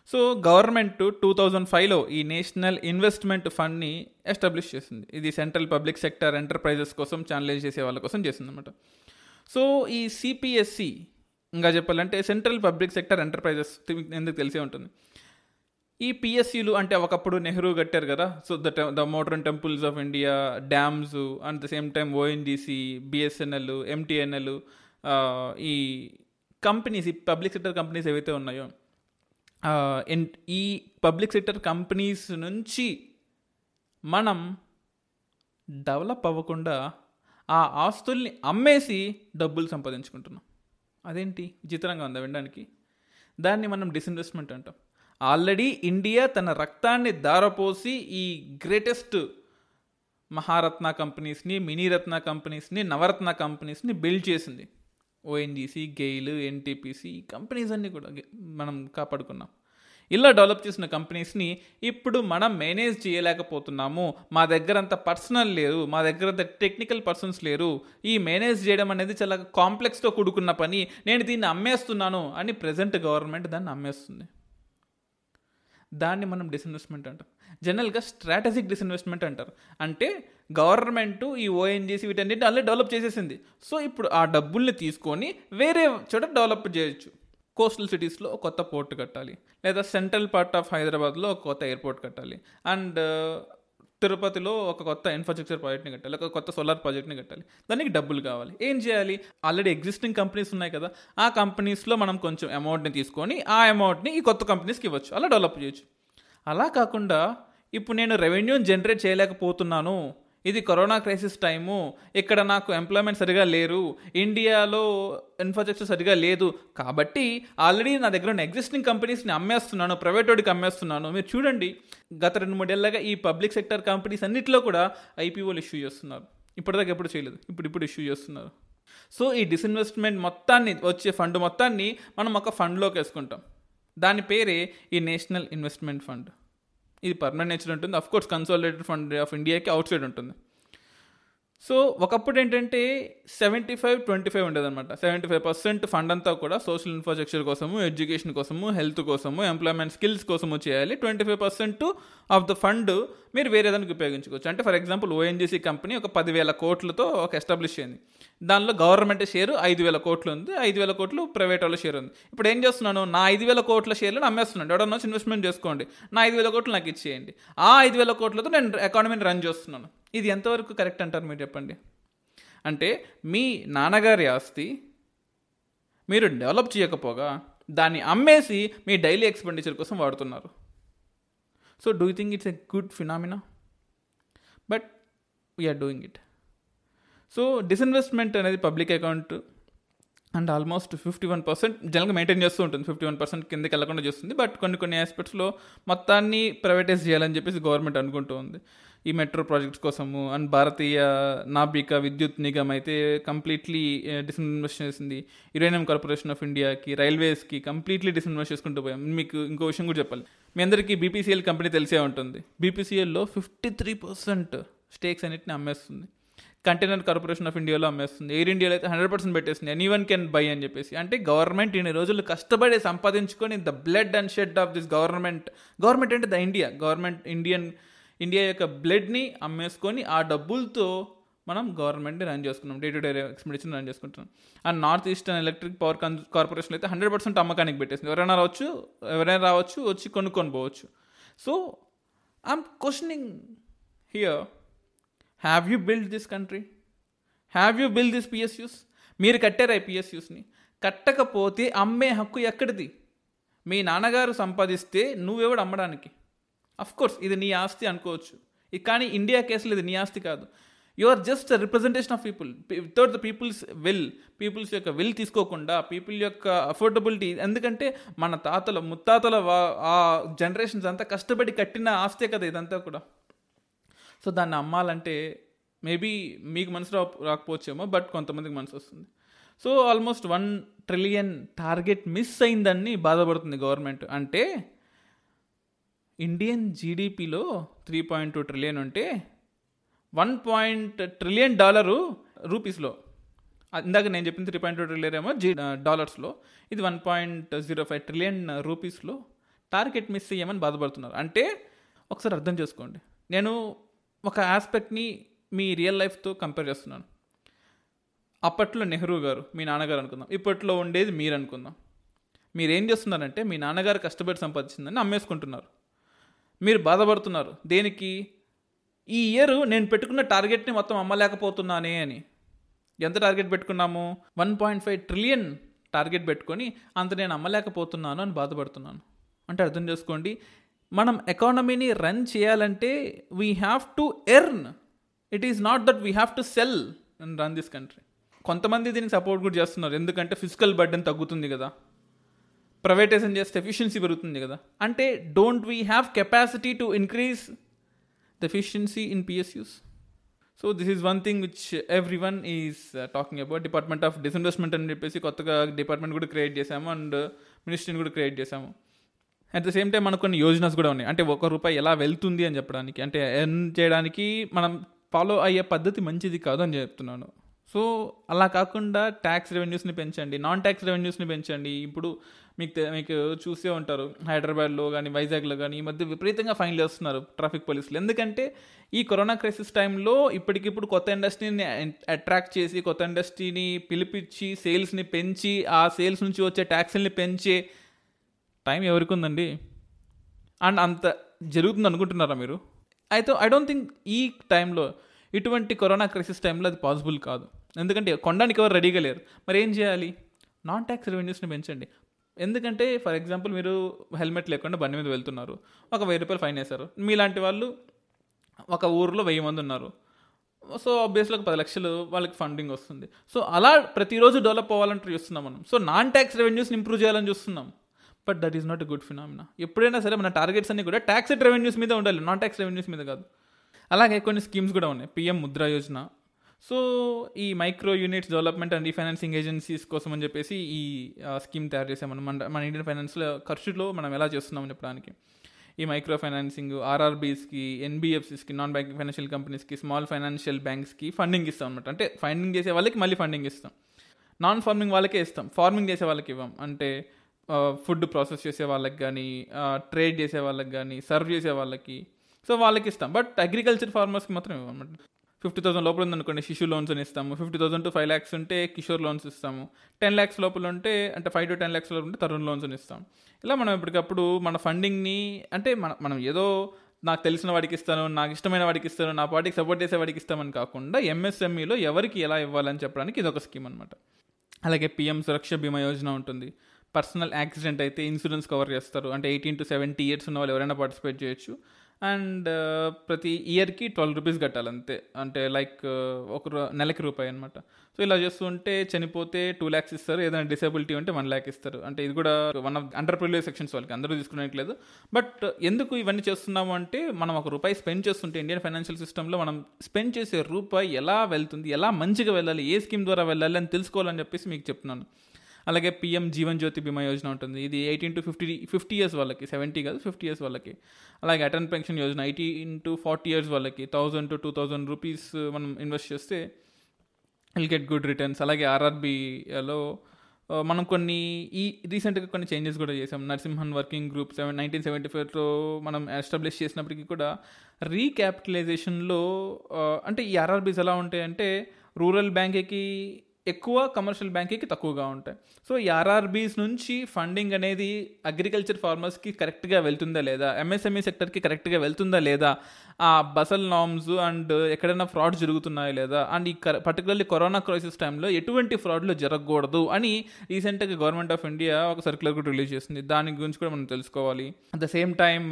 Speaker 2: సో గవర్నమెంట్ టూ థౌజండ్ ఫైవ్లో ఈ నేషనల్ ఇన్వెస్ట్మెంట్ ఫండ్ని ఎస్టాబ్లిష్ చేసింది. ఇది సెంట్రల్ పబ్లిక్ సెక్టర్ ఎంటర్ప్రైజెస్ కోసం ఛానలైజ్ చేసే వాళ్ళ కోసం చేసింది అనమాట సో ఈ సిపిఎస్సి ఇంకా చెప్పాలంటే సెంట్రల్ పబ్లిక్ సెక్టర్ ఎంటర్ప్రైజెస్ ఎందుకు తెలిసే ఉంటుంది. ఈ పిఎస్సీలు అంటే ఒకప్పుడు నెహ్రూ కట్టారు కదా. So the the modern temples of India dams at the same time ONGC BSNL MTNL ఈ కంపెనీస్ ఈ పబ్లిక్ సెక్టర్ కంపెనీస్ ఏవైతే ఉన్నాయో ఈ పబ్లిక్ సెక్టర్ కంపెనీస్ నుంచి మనం డెవలప్ అవ్వకుండా ఆ ఆస్తుల్ని అమ్మేసి డబ్బులు సంపాదించుకుంటున్నాం. అదేంటి? విచిత్రంగా ఉందా వినడానికి? దాన్ని మనం డిస్ఇన్వెస్ట్మెంట్ అంటాం. ఆల్రెడీ ఇండియా తన రక్తాన్ని దారపోసి ఈ గ్రేటెస్ట్ మహారత్న కంపెనీస్ని మినీరత్న కంపెనీస్ని నవరత్న కంపెనీస్ని బిల్డ్ చేసింది. ఓఎన్జీసీ గెయిల్ ఎన్టీపీసీ ఈ కంపెనీస్ అన్నీ కూడా మనం కాపాడుకున్నాం. ఇలా డెవలప్ చేసిన కంపెనీస్ని ఇప్పుడు మనం మేనేజ్ చేయలేకపోతున్నాము. మా దగ్గర అంత పర్సనల్ లేరు మా దగ్గర అంత టెక్నికల్ పర్సన్స్ లేరు. ఈ మేనేజ్ చేయడం అనేది చాలా కాంప్లెక్స్తో కూడుకున్న పని. నేను దీన్ని అమ్మేస్తున్నాను అని ప్రజెంట్ గవర్నమెంట్ దాన్ని అమ్మేస్తుంది. దాన్ని మనం డిస్ఇన్వెస్ట్మెంట్ అంటాం. జనరల్గా స్ట్రాటజిక్ డిస్ఇన్వెస్ట్మెంట్ అంటారు. అంటే గవర్నమెంట్ ఈ ఓఎన్జీసీ వీటన్నిటిని ఆల్రెడీ డెవలప్ చేసేసింది. సో ఇప్పుడు ఆ డబ్బుల్ని తీసుకొని వేరే చోట డెవలప్ చేయొచ్చు. కోస్టల్ సిటీస్లో కొత్త పోర్ట్ కట్టాలి. లేదా సెంట్రల్ పార్ట్ ఆఫ్ హైదరాబాద్లో ఒక కొత్త ఎయిర్పోర్ట్ కట్టాలి. అండ్ తిరుపతిలో ఒక కొత్త ఇన్ఫ్రాస్ట్రక్చర్ ప్రాజెక్ట్ని కట్టాలి. ఒక కొత్త సోలార్ ప్రాజెక్ట్ని కట్టాలి. దానికి డబ్బులు కావాలి. ఏం చేయాలి? ఆల్రెడీ ఎగ్జిస్టింగ్ కంపెనీస్ ఉన్నాయి కదా. ఆ కంపెనీస్లో మనం కొంచెం అమౌంట్ని తీసుకొని ఆ అమౌంట్ని ఈ కొత్త కంపెనీస్కి ఇవ్వచ్చు. అలా డెవలప్ చేయొచ్చు. అలా కాకుండా ఇప్పుడు నేను రెవెన్యూని జనరేట్ చేయలేకపోతున్నాను. ఇది కరోనా క్రైసిస్ టైము. ఇక్కడ నాకు ఎంప్లాయ్మెంట్ సరిగా లేరు. ఇండియాలో ఇన్ఫ్రాస్ట్రక్చర్ సరిగా లేదు. కాబట్టి ఆల్రెడీ నా దగ్గర ఉన్న ఎగ్జిస్టింగ్ కంపెనీస్ని అమ్మేస్తున్నాను ప్రైవేట్ వాడికి అమ్మేస్తున్నాను. మీరు చూడండి గత రెండు మూడేళ్ళగా ఈ పబ్లిక్ సెక్టర్ కంపెనీస్ అన్నింటిలో కూడా ఐపీఓలు ఇష్యూ చేస్తున్నారు. ఇప్పటిదాకా ఎప్పుడు చేయలేదు. ఇప్పుడు ఇప్పుడు ఇష్యూ చేస్తున్నారు. సో ఈ డిస్ఇన్వెస్ట్మెంట్ మొత్తాన్ని వచ్చే ఫండ్ మొత్తాన్ని మనం ఒక ఫండ్లోకి వేసుకుంటాం. దాని పేరే ఈ నేషనల్ ఇన్వెస్ట్మెంట్ ఫండ్. ఇది పర్మనెంట్ నేచర్ ఉంటుంది. Of course consolidated fund of ఇండియాకి అవుట్ సైడ్ ఉంటుంది. సో ఒకప్పుడు ఏంటంటే సెవెంటీ ఫైవ్ ట్వంటీ ఫైవ్ ఉండేదన్నమాట. సెవెంటీ ఫైవ్ పర్సెంట్ ఫండ్ అంతా కూడా సోషల్ ఇన్ఫ్రాస్ట్రక్చర్ కోసము ఎడ్యుకేషన్ కోసము హెల్త్ కోసము ఎంప్లాయ్మెంట్ స్కిల్స్ కోసము చేయాలి. Twenty five percent of the fund మీరు వేరే దానికి ఉపయోగించుకోవచ్చు. అంటే ఫర్ ఎగ్జాంపుల్ ఓఎన్జీసీ కంపెనీ ఒక పదివేల కోట్లతో ఒక ఎస్టాబ్లిష్ అయింది. దానిలో గవర్నమెంట్ షేర్ ఐదు వేల కోట్లు ఉంది. ఐదు వేల కోట్లు ప్రైవేట్ వాళ్ళ షేర్ ఉంది. ఇప్పుడు ఏం చేస్తున్నాను? నా ఐదు వేల కోట్ల షేర్లను అమ్మేస్తున్నాను ఎవడన్నా ఇన్వెస్ట్మెంట్ చేసుకోండి. నా ఐదు వేల కోట్లు నాకు ఇచ్చేయండి. ఆ ఐదు వేల కోట్లతో నేను ఎకానమీని రన్ చేస్తున్నాను. ఇది ఎంతవరకు కరెక్ట్ అంటారు మీరు చెప్పండి. అంటే మీ నాన్నగారి ఆస్తి మీరు డెవలప్ చేయకపోగా దాన్ని అమ్మేసి మీ డైలీ ఎక్స్పెండిచర్ కోసం వాడుతున్నారు. So do you think it's a good phenomena? But we are doing it. So disinvestment అనేది public account and almost fifty one percent జనరల్గా మెయింటైన్ చేస్తూ ఉంటుంది. ఫిఫ్టీ వన్ పర్సెంట్ కిందకి వెళ్ళకుండా చేస్తుంది. బట్ కొన్ని కొన్ని ఆస్పెక్ట్స్లో మొత్తాన్ని ప్రైవేటైజ్ చేయాలని చెప్పేసి గవర్నమెంట్ అనుకుంటూ ఉంది. ఈ మెట్రో ప్రాజెక్ట్స్ కోసము అండ్ భారతీయ నాభిక విద్యుత్ నిగమ్ అయితే కంప్లీట్లీ డిస్ఇన్వెస్ట్ eh, చేసింది. యురేనియం కార్పొరేషన్ ఆఫ్ ఇండియాకి రైల్వేస్కి కంప్లీట్లీ డిస్ఇన్వెస్ట్ చేసుకుంటూ పోయాం. మీకు ఇంకో విషయం కూడా చెప్పాలి. మీ అందరికీ బీపీసీఎల్ కంపెనీ తెలిసే ఉంటుంది. బీపీసీఎల్లో ఫిఫ్టీ త్రీ పర్సెంట్ స్టేక్స్ అన్నిటిని అమ్మేస్తుంది. కంటైనర్ కార్పొరేషన్ ఆఫ్ ఇండియాలో అమ్మేస్తుంది. ఎయిర్ ఇండియాలో అయితే హండ్రెడ్ పర్సెంట్ పెట్టేస్తుంది. ఎనీ వన్ కెన్ బై అని చెప్పేసి. అంటే గవర్నమెంట్ ఇన్ని రోజులు కష్టపడి సంపాదించుకొని the blood and shed of this government government అంటే the India government Indian India యొక్క బ్లడ్ని అమ్మేసుకొని ఆ డబ్బులతో మనం గవర్నమెంట్ని రన్ చేసుకున్నాం day to day expenditure run చేసుకుంటున్నాం. And north eastern electric power corporation అయితే హండ్రెడ్ పర్సెంట్ అమ్మకానికి పెట్టేసింది. ఎవరైనా రావచ్చు ఎవరైనా రావచ్చు వచ్చి కొనుక్కొని పోవచ్చు. So I'm questioning here have you build this country have you build this PSUs మీరు కట్టారా ఈ పిఎస్యూస్ని కట్టకపోతే అమ్మే హక్కు ఎక్కడిది? మీ నాన్నగారు సంపాదిస్తే నువ్వెవడు అమ్మడానికి? అఫ్ కోర్స్ ఇది నీ ఆస్తి అనుకోవచ్చు. కానీ ఇండియా కేసులో ఇది నీ ఆస్తి కాదు. You are just representation of people without the people's will people's యొక్క విల్ తీసుకోకుండా పీపుల్ యొక్క అఫోర్డబిలిటీ ఎందుకంటే మన తాతల ముత్తాతల ఆ జనరేషన్స్ అంతా కష్టపడి కట్టిన ఆస్తే కదా ఇదంతా కూడా. సో దాన్ని అమ్మాలంటే మేబీ మీకు మనసు రా రాకపోవచ్చేమో బట్ కొంతమందికి మనసు వస్తుంది. So almost one trillion target miss అయిందని బాధపడుతుంది గవర్నమెంట్. అంటే ఇండియన్ జీడిపిలో త్రీ పాయింట్ టూ ట్రిలియన్ ఉంటే వన్ పాయింట్ ట్రిలియన్ డాలరు రూపీస్లో. ఇందాక నేను చెప్పిన త్రీ పాయింట్ టూ ట్రిలియన్ ఏమో జీ డాలర్స్లో. ఇది one point zero five trillion రూపీస్లో టార్గెట్ మిస్ అయ్యామని బాధపడుతున్నారు. అంటే ఒకసారి అర్థం చేసుకోండి. నేను ఒక ఆస్పెక్ట్ని మీ రియల్ లైఫ్తో కంపేర్ చేస్తున్నాను. అప్పట్లో నెహ్రూ గారు మీ నాన్నగారు అనుకుందాం. ఇప్పట్లో ఉండేది మీరు అనుకుందాం. మీరు ఏం చేస్తున్నారంటే మీ నాన్నగారు కష్టపడి సంపాదించిందని అమ్మేసుకుంటున్నారు మీరు బాధపడుతున్నారు. దేనికి? ఈ ఇయర్ నేను పెట్టుకున్న టార్గెట్ని మొత్తం అమ్మలేకపోతున్నానే అని. ఎంత టార్గెట్ పెట్టుకున్నాము? One point five trillion target పెట్టుకొని అంత నేను అమ్మలేకపోతున్నాను అని బాధపడుతున్నాను. అంటే అర్థం చేసుకోండి మనం ఎకానమీని రన్ చేయాలంటే we have to earn it is not that we have to sell and run this country కొంతమంది దీనికి సపోర్ట్ కూడా చేస్తున్నారు. ఎందుకంటే ఫిజికల్ బర్డెన్ తగ్గుతుంది కదా. ప్రైవేటైజేషన్ చేస్తే ఎఫిషియన్సీ పెరుగుతుంది కదా. అంటే don't we have capacity to increase the efficiency in PSUs so this is one thing which everyone is talking about department of disinvestment అని చెప్పేసి కొత్తగా డిపార్ట్మెంట్ కూడా క్రియేట్ చేసాము అండ్ మినిస్ట్రీని కూడా క్రియేట్ చేసాము అట్ ద సేమ్ టైం మనకు కొన్ని యోజనాస్ కూడా ఉన్నాయి. అంటే ఒక రూపాయి ఎలా వెళ్తుంది అని చెప్పడానికి. అంటే ఎర్న్ చేయడానికి మనం ఫాలో అయ్యే పద్ధతి మంచిది కాదు అని చెప్తున్నాను. సో అలా కాకుండా ట్యాక్స్ రెవెన్యూస్ని పెంచండి. నాన్ ట్యాక్స్ రెవెన్యూస్ని పెంచండి. ఇప్పుడు మీకు మీకు చూసే ఉంటారు. హైదరాబాద్లో కానీ వైజాగ్లో కానీ ఈ మధ్య విపరీతంగా ఫైన్లు వేస్తున్నారు ట్రాఫిక్ పోలీసులు. ఎందుకంటే ఈ కరోనా క్రైసిస్ టైంలో ఇప్పటికిప్పుడు కొత్త ఇండస్ట్రీని అట్రాక్ట్ చేసి కొత్త ఇండస్ట్రీని పిలిపించి సేల్స్ని పెంచి ఆ సేల్స్ నుంచి వచ్చే ట్యాక్స్ని పెంచే టైం ఎవరికి ఉందండి అండ్ అంత జరుగుతుంది అనుకుంటున్నారా మీరు? అయితే ఐ డోంట్ థింక్ ఈ టైంలో ఇటువంటి కరోనా క్రైసిస్ టైంలో అది పాసిబుల్ కాదు. ఎందుకంటే కొనడానికి ఎవరు రెడీగా లేరు. మరి ఏం చేయాలి? నాన్ ట్యాక్స్ రెవెన్యూస్ని పెంచండి. ఎందుకంటే ఫర్ ఎగ్జాంపుల్ మీరు హెల్మెట్ లేకుండా బండి మీద వెళ్తున్నారు. ఒక వెయ్యి రూపాయలు ఫైన్ వేశారు. మీలాంటి వాళ్ళు ఒక ఊర్లో వెయ్యి మంది ఉన్నారు. సో ఆబ్వియస్లీ ఒక పది లక్షలు వాళ్ళకి ఫండింగ్ వస్తుంది. సో అలా ప్రతిరోజు డెవలప్ అవ్వాలంటే చూస్తున్నాం మనం. సో నాన్ ట్యాక్స్ రెవెన్యూస్ని ఇంప్రూవ్ చేయాలని చూస్తున్నాం. But that is not a good phenomena. ఎప్పుడైనా సరే మన టార్గెట్స్ అన్ని కూడా ట్యాక్స్ రెవెన్యూస్ మీద ఉండాలి. నాన్ ట్యాక్స్ రెవెన్యూస్ మీద కాదు. అలాగే కొన్ని స్కీమ్స్ కూడా ఉన్నాయి. పిఎం ముద్రా యోజన. సో ఈ micro units development and refinancing agencies కోసం అని చెప్పేసి ఈ స్కీమ్ తయారు చేసాం మనం మన మన ఇండియన్ ఫైనాన్స్లో ఖర్చులో మనం ఎలా చేస్తున్నామని చెప్పడానికి ఈ మైక్రో ఫైనాన్సింగ్ ఆర్ఆర్బీస్కి ఎన్బిఎఫ్సిస్కి నాన్ బ్యాంకింగ్ ఫైనాన్షియల్ కంపెనీస్కి స్మాల్ ఫైనాన్షియల్ బ్యాంక్స్కి ఫండింగ్ ఇస్తాం అనమాట అంటే ఫండింగ్ చేసే వాళ్ళకి మళ్ళీ ఫండింగ్ ఇస్తాం. నాన్ ఫార్మింగ్ వాళ్ళకే ఇస్తాం. ఫార్మింగ్ చేసే వాళ్ళకి ఇవ్వం. అంటే ఫుడ్ ప్రాసెస్ చేసే వాళ్ళకి కానీ ట్రేడ్ చేసే వాళ్ళకి కానీ సర్వ్ చేసే వాళ్ళకి. సో వాళ్ళకి ఇస్తాం బట్ అగ్రికల్చర్ ఫార్మర్స్కి మాత్రం ఇవ్వమాట ఫిఫ్టీ థౌసండ్ లోపల ఉందనుకోండి శిశు లోన్స్ అని ఇస్తాము. Fifty thousand to five lakhs ఉంటే కిషోర్ లోన్స్ ఇస్తాము. టెన్ ల్యాక్స్ లోపల ఉంటే అంటే ఫైవ్ టు టెన్ ల్యాక్స్ లోపల ఉంటే తరుణ్ లోన్స్ అని ఇస్తాం ఇలా మనం ఎప్పటికప్పుడు మన ఫండింగ్ని అంటే మన మనం ఏదో నాకు తెలిసిన వాడికి ఇస్తాను నాకు ఇష్టమైన వాడికి ఇస్తాను నా పార్టీకి సపోర్ట్ చేసే వాడికి ఇస్తామని కాకుండా ఎంఎస్ఎంఈలో ఎవరికి ఎలా ఇవ్వాలని చెప్పడానికి ఇది ఒక స్కీమ్ అనమాట. అలాగే పిఎం సురక్ష బీమా యోజన ఉంటుంది. పర్సనల్ యాక్సిడెంట్ అయితే ఇన్సూరెన్స్ కవర్ చేస్తారు. అంటే ఎయిటీన్ టు సెవెంటీ ఇయర్స్ ఉన్న వాళ్ళు ఎవరైనా పార్టిసిపేట్ చేయొచ్చు. అండ్ ప్రతి ఇయర్కి ట్వెల్వ్ రూపీస్ కట్టాలి అంతే. అంటే లైక్ ఒక నెలకి రూపాయి అనమాట సో ఇలా చేస్తుంటే చనిపోతే టూ ల్యాక్స్ ఇస్తారు. ఏదైనా డిసేబిలిటీ ఉంటే వన్ ల్యాక్ ఇస్తారు. అంటే ఇది కూడా one of under privilege sections వాళ్ళకి. అందరూ తీసుకునేట్లేదు బట్ ఎందుకు ఇవన్నీ చేస్తున్నాము అంటే మనం ఒక రూపాయి స్పెండ్ చేస్తుంటే ఇండియన్ ఫైనాన్షియల్ సిస్టంలో మనం స్పెండ్ చేసే రూపాయి ఎలా వెళ్తుంది ఎలా మంచిగా వెళ్ళాలి ఏ స్కీమ్ ద్వారా వెళ్ళాలి అని తెలుసుకోవాలని చెప్పేసి మీకు చెప్తున్నాను. అలాగే పిఎం జీవన్ జ్యోతి బీమా యోజన ఉంటుంది. ఇది eighteen to fifty fifty years వాళ్ళకి సెవెంటీ కాదు ఫిఫ్టీ ఇయర్స్ వాళ్ళకి. అలాగే Atal pension Yojana eighteen to forty years వాళ్ళకి. Thousand to two thousand rupees మనం ఇన్వెస్ట్ చేస్తే విల్ గెట్ గుడ్ రిటర్న్స్ అలాగే ఆర్ఆర్బీలో మనం కొన్ని ఈ రీసెంట్గా కొన్ని చేంజెస్ కూడా చేసాం Narasimhan working group seven nineteen seventy ఫైవ్లో మనం ఎస్టాబ్లిష్ చేసినప్పటికీ కూడా రీక్యాపిటలైజేషన్లో అంటే ఈ ఆర్ఆర్బీస్ ఎలా ఉంటాయంటే రూరల్ బ్యాంక్కి ఎక్కువ కమర్షియల్ బ్యాంకింగ్కి తక్కువగా ఉంటాయి. సో ఈ ఆర్ఆర్బీస్ నుంచి ఫండింగ్ అనేది అగ్రికల్చర్ ఫార్మర్స్కి కరెక్ట్గా వెళ్తుందా లేదా? ఎంఎస్ఎంఈ సెక్టర్కి కరెక్ట్గా వెళ్తుందా లేదా? ఆ బసల్ నామ్స్ అండ్ ఎక్కడైనా ఫ్రాడ్ జరుగుతున్నాయా లేదా? అండ్ ఈ పర్టికులర్లీ కరోనా క్రైసిస్ టైంలో ఎటువంటి ఫ్రాడ్లు జరగకూడదు అని రీసెంట్గా గవర్నమెంట్ ఆఫ్ ఇండియా ఒక సర్క్యులర్ కూడా రిలీజ్ చేసింది. దాని గురించి కూడా మనం తెలుసుకోవాలి. అట్ ద సేమ్ టైం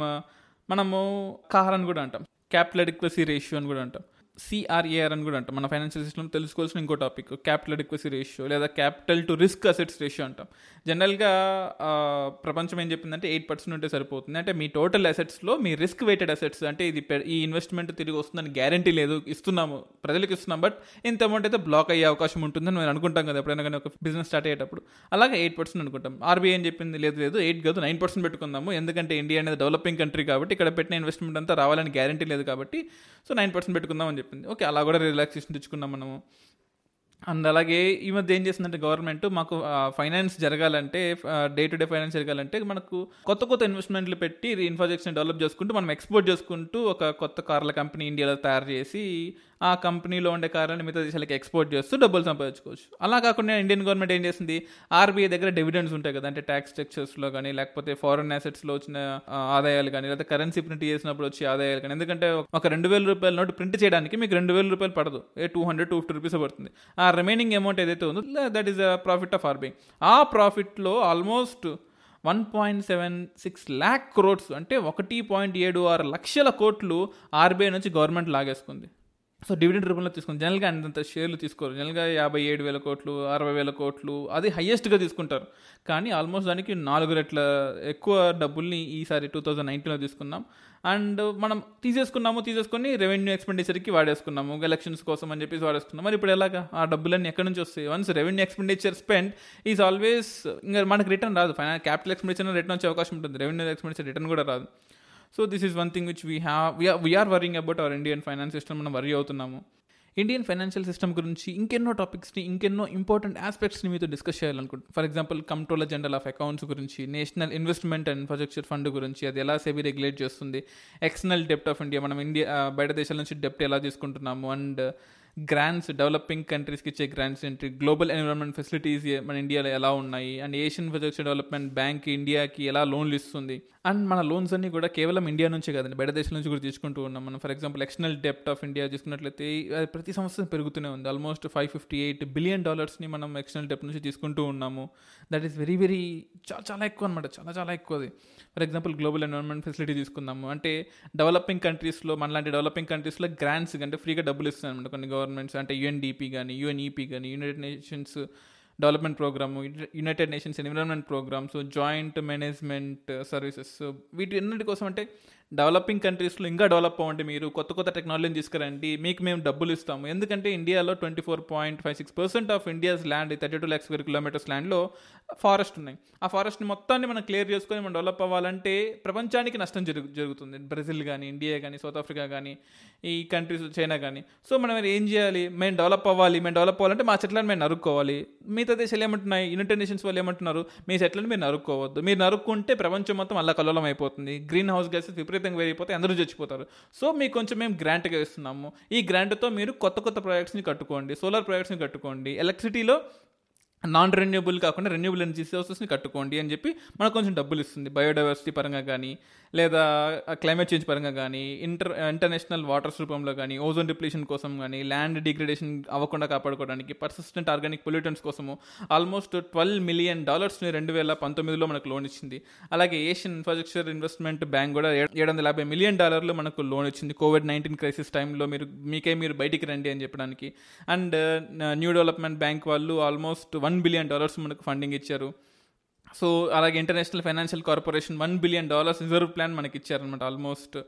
Speaker 2: మనము కార్ అని కూడా అంటాం. క్యాపిటల్ అడిక్వసీ రేషియో అని కూడా అంటాం. సిఆర్ఏఆర్ అని కూడా అంటాం. మన ఫైనాన్షియల్ సిస్టమ్ తెలుసుకోవాల్సిన ఇంకో టాపిక్ క్యాపిటల్ అడిక్వసీ రేషియో లేదా capital to risk assets ratio అంటాం. జనరల్గా ప్రపంచం ఏం చెప్పిందంటే ఎయిట్ పర్సెంట్ ఉంటే సరిపోతుంది. అంటే మీ టోటల్ అసెట్స్లో మీ రిస్క్ వెయిటెడ్ అసెట్స్ అంటే ఇది ఈ ఇన్వెస్ట్మెంట్ తిరిగి వస్తుందని గ్యారంటీ లేదు ఇస్తున్నాము ప్రజలకు ఇస్తున్నాం బట్ ఇంత అమౌంట్ అయితే బ్లాక్ అయ్యే అవకాశం ఉంటుందని మేము అనుకుంటాం కదా ఎప్పుడైనా కానీ ఒక బిజినెస్ స్టార్ట్ అయ్యేటప్పుడు. అలాగే ఎయిట్ పర్సెంట్ అనుకుంటాం. ఆర్బీఐ ఏం చెప్పింది లేదు లేదు ఎయిట్ కాదు నైన్ పర్సెంట్ పెట్టుకుందాము. ఎందుకంటే ఇండియా అనేది డెవలపింగ్ కంట్రీ కాబట్టి ఇక్కడ పెట్టిన ఇన్వెస్ట్మెంట్ అంతా రావాలని గ్యారంటీ లేదు కాబట్టి సో నైన్ పర్సెంట్ పెట్టుకుందాం అని చెప్పి. చెప్పింది. ఓకే అలా కూడా రిలాక్సేషన్ తెచ్చుకున్నాం మనము. అండ్ అలాగే ఈ మధ్య ఏం చేస్తుందంటే గవర్నమెంట్ మాకు ఫైనాన్స్ జరగాలంటే డే టు డే ఫైనాన్స్ జరగాలంటే మనకు కొత్త కొత్త ఇన్వెస్ట్మెంట్లు పెట్టి ఇన్ఫ్రాస్ట్రక్చర్ డెవలప్ చేసుకుంటూ మనం ఎక్స్పోర్ట్ చేసుకుంటూ ఒక కొత్త కార్ల కంపెనీ ఇండియాలో తయారు చేసి ఆ కంపెనీలో ఉండే కార్లను మిగతా దేశాలకు ఎక్స్పోర్ట్ చేస్తూ డబ్బులు సంపాదించుకోవచ్చు. అలా కాకుండా ఇండియన్ గవర్నమెంట్ ఏం చేసింది ఆర్బీఐ దగ్గర డివిడెండ్స్ ఉంటాయి కదా అంటే ట్యాక్స్ స్ట్రక్చర్స్లో కానీ లేకపోతే ఫారెన్ అసెట్స్లో వచ్చిన ఆదాయాలు కానీ లేదా కరెన్సీ ప్రింట్ చేసినప్పుడు వచ్చే ఆదాయాలు కానీ ఎందుకంటే ఒక రెండు వేల రూపాయల నోటు ప్రింట్ చేయడానికి మీకు రెండు వేల రూపాయలు పడదు. ఏ two hundred two fifty rupees పడుతుంది. ఆ రిమైనింగ్ అమౌంట్ ఏదైతే ఉందో that is a profit of RBI. ఆ ప్రాఫిట్లో almost one point seven six lakh crores అంటే ఒకటి పాయింట్ ఏడు ఆరు లక్షల కోట్లు ఆర్బీఐ నుంచి గవర్నమెంట్ లాగేసుకుంది. సో డివిడెండ్ రూపంలో తీసుకుంది జనరల్గా అంతంత షేర్లు తీసుకోరు. జనరల్గా యాభై ఏడు వేల కోట్లు అరవై వేల కోట్లు అది హయ్యెస్ట్గా తీసుకుంటారు. కానీ ఆల్మోస్ట్ దానికి నాలుగు రెట్ల ఎక్కువ డబ్బుల్ని ఈసారి టూ థౌజండ్ నైన్టీన్లో తీసుకున్నాం. అండ్ మనం తీసేసుకున్నాము తీసేసుకొని రెవెన్యూ ఎక్స్పెండిచర్కి వాడేసుకున్నాము. ఎలక్షన్స్ కోసం అని చెప్పేసి వాడేసుకున్నాం. మరి ఇప్పుడు ఎలాగా? ఆ డబ్బులన్నీ ఎక్కడి నుంచి వస్తాయి? Once revenue expenditure spend is always ఇంకా మనకి రిటర్న్ రాదు. ఫైనా క్యాపిటల్ ఎక్స్పెండిచర్ రిటర్న్ వచ్చే అవకాశం ఉంటుంది. రెవెన్యూ ఎక్స్పెండిచర్ రిటర్న్ కూడా రాదు. So this is one thing which we have we are worrying about our Indian finance system మనం వరీ అవుతున్నాము. ఇండియన్ ఫైనాన్షియల్ సిస్టమ్ గురించి ఇంకెన్నో టాపిక్స్ని ఇంకెన్నో ఇంపార్టెంట్ ఆస్పెక్ట్స్ని మీతో డిస్కస్ చేయాలనుకుంటున్నాను for example controller general of accounts గురించి national investment and infrastructure fund గురించి అది ఎలా సెబీ రెగ్యులేట్ చేస్తుంది ఎక్స్టర్నల్ డెప్ట్ ఆఫ్ ఇండియా మనం ఇండియా బయట దేశాల నుంచి డెప్ట్ ఎలా తీసుకుంటున్నాము అండ్ గ్రాంట్స్ డెవలపింగ్ కంట్రీస్కి ఇచ్చే గ్రాంట్స్ ఏంటి గ్లోబల్ ఎన్విరాన్మెంట్ ఫెసిలిటీస్ మన ఇండియాలో ఎలా ఉన్నాయి and Asian infrastructure development bank ఇండియాకి ఎలా లోన్లు ఇస్తుంది అండ్ మన లోన్స్ అన్నీ కూడా కేవలం ఇండియా నుంచే కాదండి. బయట దేశాల నుంచి కూడా తీసుకుంటూ ఉన్నాం. మనం ఫర్ ఎగ్జాంపుల్ ఎక్స్టర్నల్ డెప్ట్ ఆఫ్ ఇండియా తీసుకున్నట్లయితే అది ప్రతి సంవత్సరం పెరుగుతూనే ఉంది. Almost five fifty eight billion డాలర్స్ని మనం ఎక్స్టర్నల్ డెప్ట్ నుంచి తీసుకుంటూ ఉన్నాము. దట్ ఈస్ వెరీ వెరీ చాలా చాలా ఎక్కువ అనమాట చాలా చాలా ఎక్కువది for example global environment facility తీసుకుందాము. అంటే డెవలపింగ్ కంట్రీస్లో మనలాంటి డెవలపింగ్ కంట్రీస్లో గ్రాంట్స్ అంటే ఫ్రీగా డబ్బులు ఇస్తున్నాయి అనమాట కొన్ని గవర్నమెంట్స్. అంటే యుఎన్డిపి కానీ యుఎన్ఈపి కానీ United Nations development programme United Nations environment programmes joint management services వీటి అన్నిటి కోసం అంటే డెవలపింగ్ కంట్రీస్లో ఇంకా డెవలప్ అవ్వండి మీరు కొత్త కొత్త టెక్నాలజీని తీసుకురండి మీకు మేము డబ్బులు ఇస్తాము. ఎందుకంటే ఇండియాలో twenty four point five six percent of India's land thirty two lakhs square kilometres ల్యాండ్లో ఫారెస్ట్ ఉన్నాయి. ఆ ఫారెస్ట్ని మొత్తాన్ని మనం క్లియర్ చేసుకొని మనం డెవలప్ అవ్వాలంటే ప్రపంచానికి నష్టం జరుగు జరుగుతుంది. బ్రెజిల్ కానీ ఇండియా కానీ సౌత్ ఆఫ్రికా కానీ ఈ కంట్రీస్ చైనా కానీ సో మనం ఏం చేయాలి? మేము డెవలప్ అవ్వాలి మేము డెవలప్ అవ్వాలంటే మా చెట్లను మేము నరుక్కోవాలి. మిగతా దేశాలు ఏమంటున్నాయి? యునైటెడ్ నేషన్స్ వాళ్ళు ఏమంటున్నారు? మీ చెట్లను మీరు నరుక్కోవద్దు. మీరు నరుక్కుంటే ప్రపంచం మొత్తం అల్ల కల్లోలం అయిపోతుంది. గ్రీన్ హౌస్ గ్యాసెస్ విపరీతంగా పెరిగిపోతే అందరూ చచ్చిపోతారు. సో మీకు కొంచెం మేము గ్రాంట్గా ఇస్తున్నాము. ఈ గ్రాంట్తో మీరు కొత్త కొత్త ప్రాజెక్ట్స్ని కట్టుకోండి. సోలార్ ప్రాజెక్ట్స్ని కట్టుకోండి. ఎలక్ట్రిసిటీలో నాన్ రెన్యూబుల్ కాకుండా రెన్యూబుల్ ఎనర్జీ సోర్సెస్ని కట్టుకోండి అని చెప్పి మనకు కొంచెం డబ్బులు ఇస్తుంది. బయోడైవర్సిటీ పరంగా కానీ లేదా క్లైమేట్ చేంజ్ పరంగా కానీ ఇంటర్ ఇంటర్నేషనల్ వాటర్స్ రూపంలో కానీ ఓజోన్ డిప్లీషన్ కోసం కానీ ల్యాండ్ డిగ్రేడేషన్ అవ్వకుండా కాపాడుకోవడానికి పర్సిస్టెంట్ ఆర్గానిక్ పొల్యూటెంట్స్ కోసము ఆల్మోస్ట్ ట్వెల్వ్ మిలియన్ డాలర్స్ని రెండు వేల పంతొమ్మిదిలో మనకు లోన్ ఇచ్చింది. అలాగే ఏషియన్ ఇన్ఫ్రాస్ట్రక్చర్ ఇన్వెస్ట్మెంట్ బ్యాంక్ కూడా ఏడు వందల యాభై మిలియన్ డాలర్లు మనకు లోన్ ఇచ్చింది. కోవిడ్ నైన్టీన్ క్రైసిస్ టైంలో మీరు మీకే మీరు బయటికి రండి అని చెప్పడానికి. అండ్ న్యూ డెవలప్మెంట్ బ్యాంక్ వాళ్ళు ఆల్మోస్ట్ వన్ బిలియన్ డాలర్స్ మనకు ఫండింగ్ ఇచ్చారు. సో అలాగే international financial corporation one billion dollars reserve plan మనకి ఇచ్చారనమాట ఆల్మోస్ట్.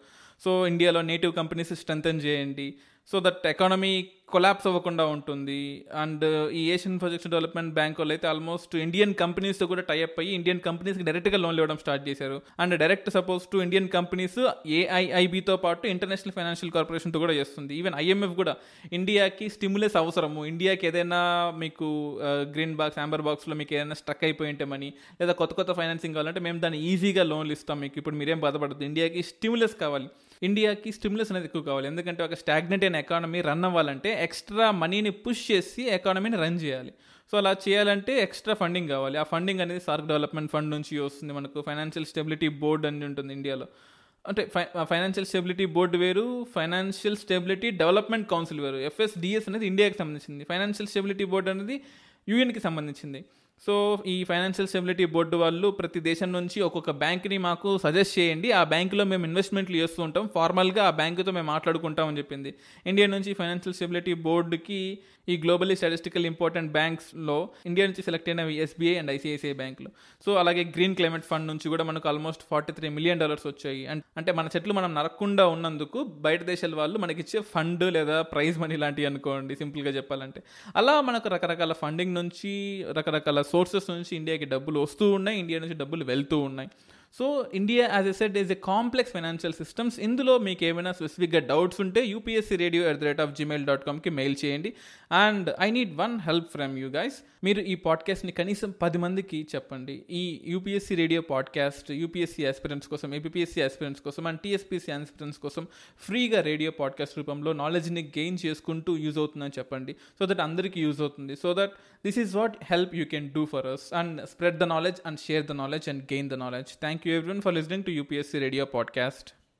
Speaker 2: సో ఇండియాలో నేటివ్ కంపెనీస్ స్ట్రెంథన్ చేయండి. సో దట్ ఎకానమీ కొలాప్స్ అవ్వకుండా ఉంటుంది. అండ్ ఈ ఏషియన్ ప్రొజెక్షన్ డెవలప్మెంట్ బ్యాంక్ వాళ్ళు అయితే ఆల్మోస్ట్ ఇండియన్ కంపెనీస్తో కూడా టైఅప్ అయ్యి ఇండియన్ కంపెనీస్కి డైరెక్ట్గా లోన్లు ఇవ్వడం స్టార్ట్ చేశారు. And direct suppose to Indian companies ఏఐఐబితో పాటు ఇంటర్నేషనల్ ఫైనాన్షియల్ కార్పొరేషన్తో కూడా చేస్తుంది. ఈవెన్ ఐఎంఎఫ్ కూడా ఇండియాకి స్టిమ్యులస్ అవసరము. ఇండియాకి ఏదైనా మీకు గ్రీన్ బాక్స్ ఆంబర్ బాక్స్లో మీకు ఏదైనా స్ట్రక్ అయిపోయి ఉంటే మనీ లేదా కొత్త కొత్త ఫైనాన్సింగ్ కావాలంటే మేము దాన్ని ఈజీగా లోన్లు ఇస్తాం మీకు. ఇప్పుడు మీరేం బాధపడద్దు. ఇండియాకి స్టిమ్యులస్ కావాలి. ఇండియాకి స్టిమ్యులస్ అనేది ఎక్కువ కావాలి. ఎందుకంటే ఒక స్టాగ్నెంట్ అయిన ఎకానమీ రన్ అవ్వాలంటే ఎక్స్ట్రా మనీని పుష్ చేసి ఎకానమీని రన్ చేయాలి. సో అలా చేయాలంటే ఎక్స్ట్రా ఫండింగ్ కావాలి. ఆ ఫండింగ్ అనేది సార్క్ డెవలప్మెంట్ ఫండ్ నుంచి వస్తుంది మనకు. ఫైనాన్షియల్ స్టెబిలిటీ బోర్డ్ అని ఉంటుంది ఇండియాలో. అంటే ఫై ఫైనాన్షియల్ స్టెబిలిటీ బోర్డు వేరు ఫైనాన్షియల్ స్టెబిలిటీ డెవలప్మెంట్ కౌన్సిల్ వేరు. ఎఫ్ఎస్డిఎస్ అనేది ఇండియాకి సంబంధించింది. ఫైనాన్షియల్ స్టెబిలిటీ బోర్డు అనేది యూఎన్కి సంబంధించింది. సో ఈ ఫైనాన్షియల్ స్టెబిలిటీ బోర్డు వాళ్ళు ప్రతి దేశం నుంచి ఒక్కొక్క బ్యాంక్ని మాకు సజెస్ట్ చేయండి. ఆ బ్యాంకులో మేము ఇన్వెస్ట్మెంట్లు చేస్తూ ఉంటాం. ఫార్మల్గా ఆ బ్యాంకుతో మేము మాట్లాడుకుంటామని చెప్పింది. ఇండియా నుంచి ఫైనాన్షియల్ స్టెబిలిటీ బోర్డుకి ఈ గ్లోబలీ స్టాటిస్టికల్ ఇంపార్టెంట్ బ్యాంక్స్లో ఇండియా నుంచి సెలెక్ట్ అయిన ఎస్బీఐ అండ్ ఐసిఐసిఐ బ్యాంకులు. సో అలాగే గ్రీన్ క్లైమేట్ ఫండ్ నుంచి కూడా మనకు almost forty three million dollars వచ్చాయి. అండ్ అంటే మన చెట్లు మనం నరకకుండా ఉన్నందుకు బయట దేశాల వాళ్ళు మనకిచ్చే ఫండ్ లేదా ప్రైజ్ మనీ లాంటివి అనుకోండి సింపుల్గా చెప్పాలంటే. అలా మనకు రకరకాల ఫండింగ్ నుంచి రకరకాల సోర్సెస్ నుంచి ఇండియాకి డబ్బులు వస్తూ ఉన్నాయి ఇండియా నుంచి డబ్బులు వెళ్తూ ఉన్నాయి. So India as a set is a complex financial systems ఇందులో మీకు ఏమైనా స్పెసిఫిక్గా డౌట్స్ ఉంటే UPSC radio at the rate of Gmail dot కామ్కి mail చేయండి. And I need one help from you guys మీరు ఈ పాడ్కాస్ట్ని కనీసం పది మందికి చెప్పండి. ఈ UPSC radio podcast UPSC aspirants కోసం ఏపీఎస్సీ ఆస్పిరెంట్స్ కోసం అండ్ టీఎస్పీసీ ఆస్పిరెంట్స్ కోసం ఫ్రీగా రేడియో పాడ్కాస్ట్ రూపంలో నాలెడ్జ్ని గెయిన్ చేసుకుంటూ యూజ్ అవుతుందని చెప్పండి. సో దట్ అందరికీ యూజ్ అవుతుంది. So that this is what help you can do for us and spread the knowledge and share the knowledge and gain the knowledge thank Thank you everyone for listening to UPSC Radio Podcast.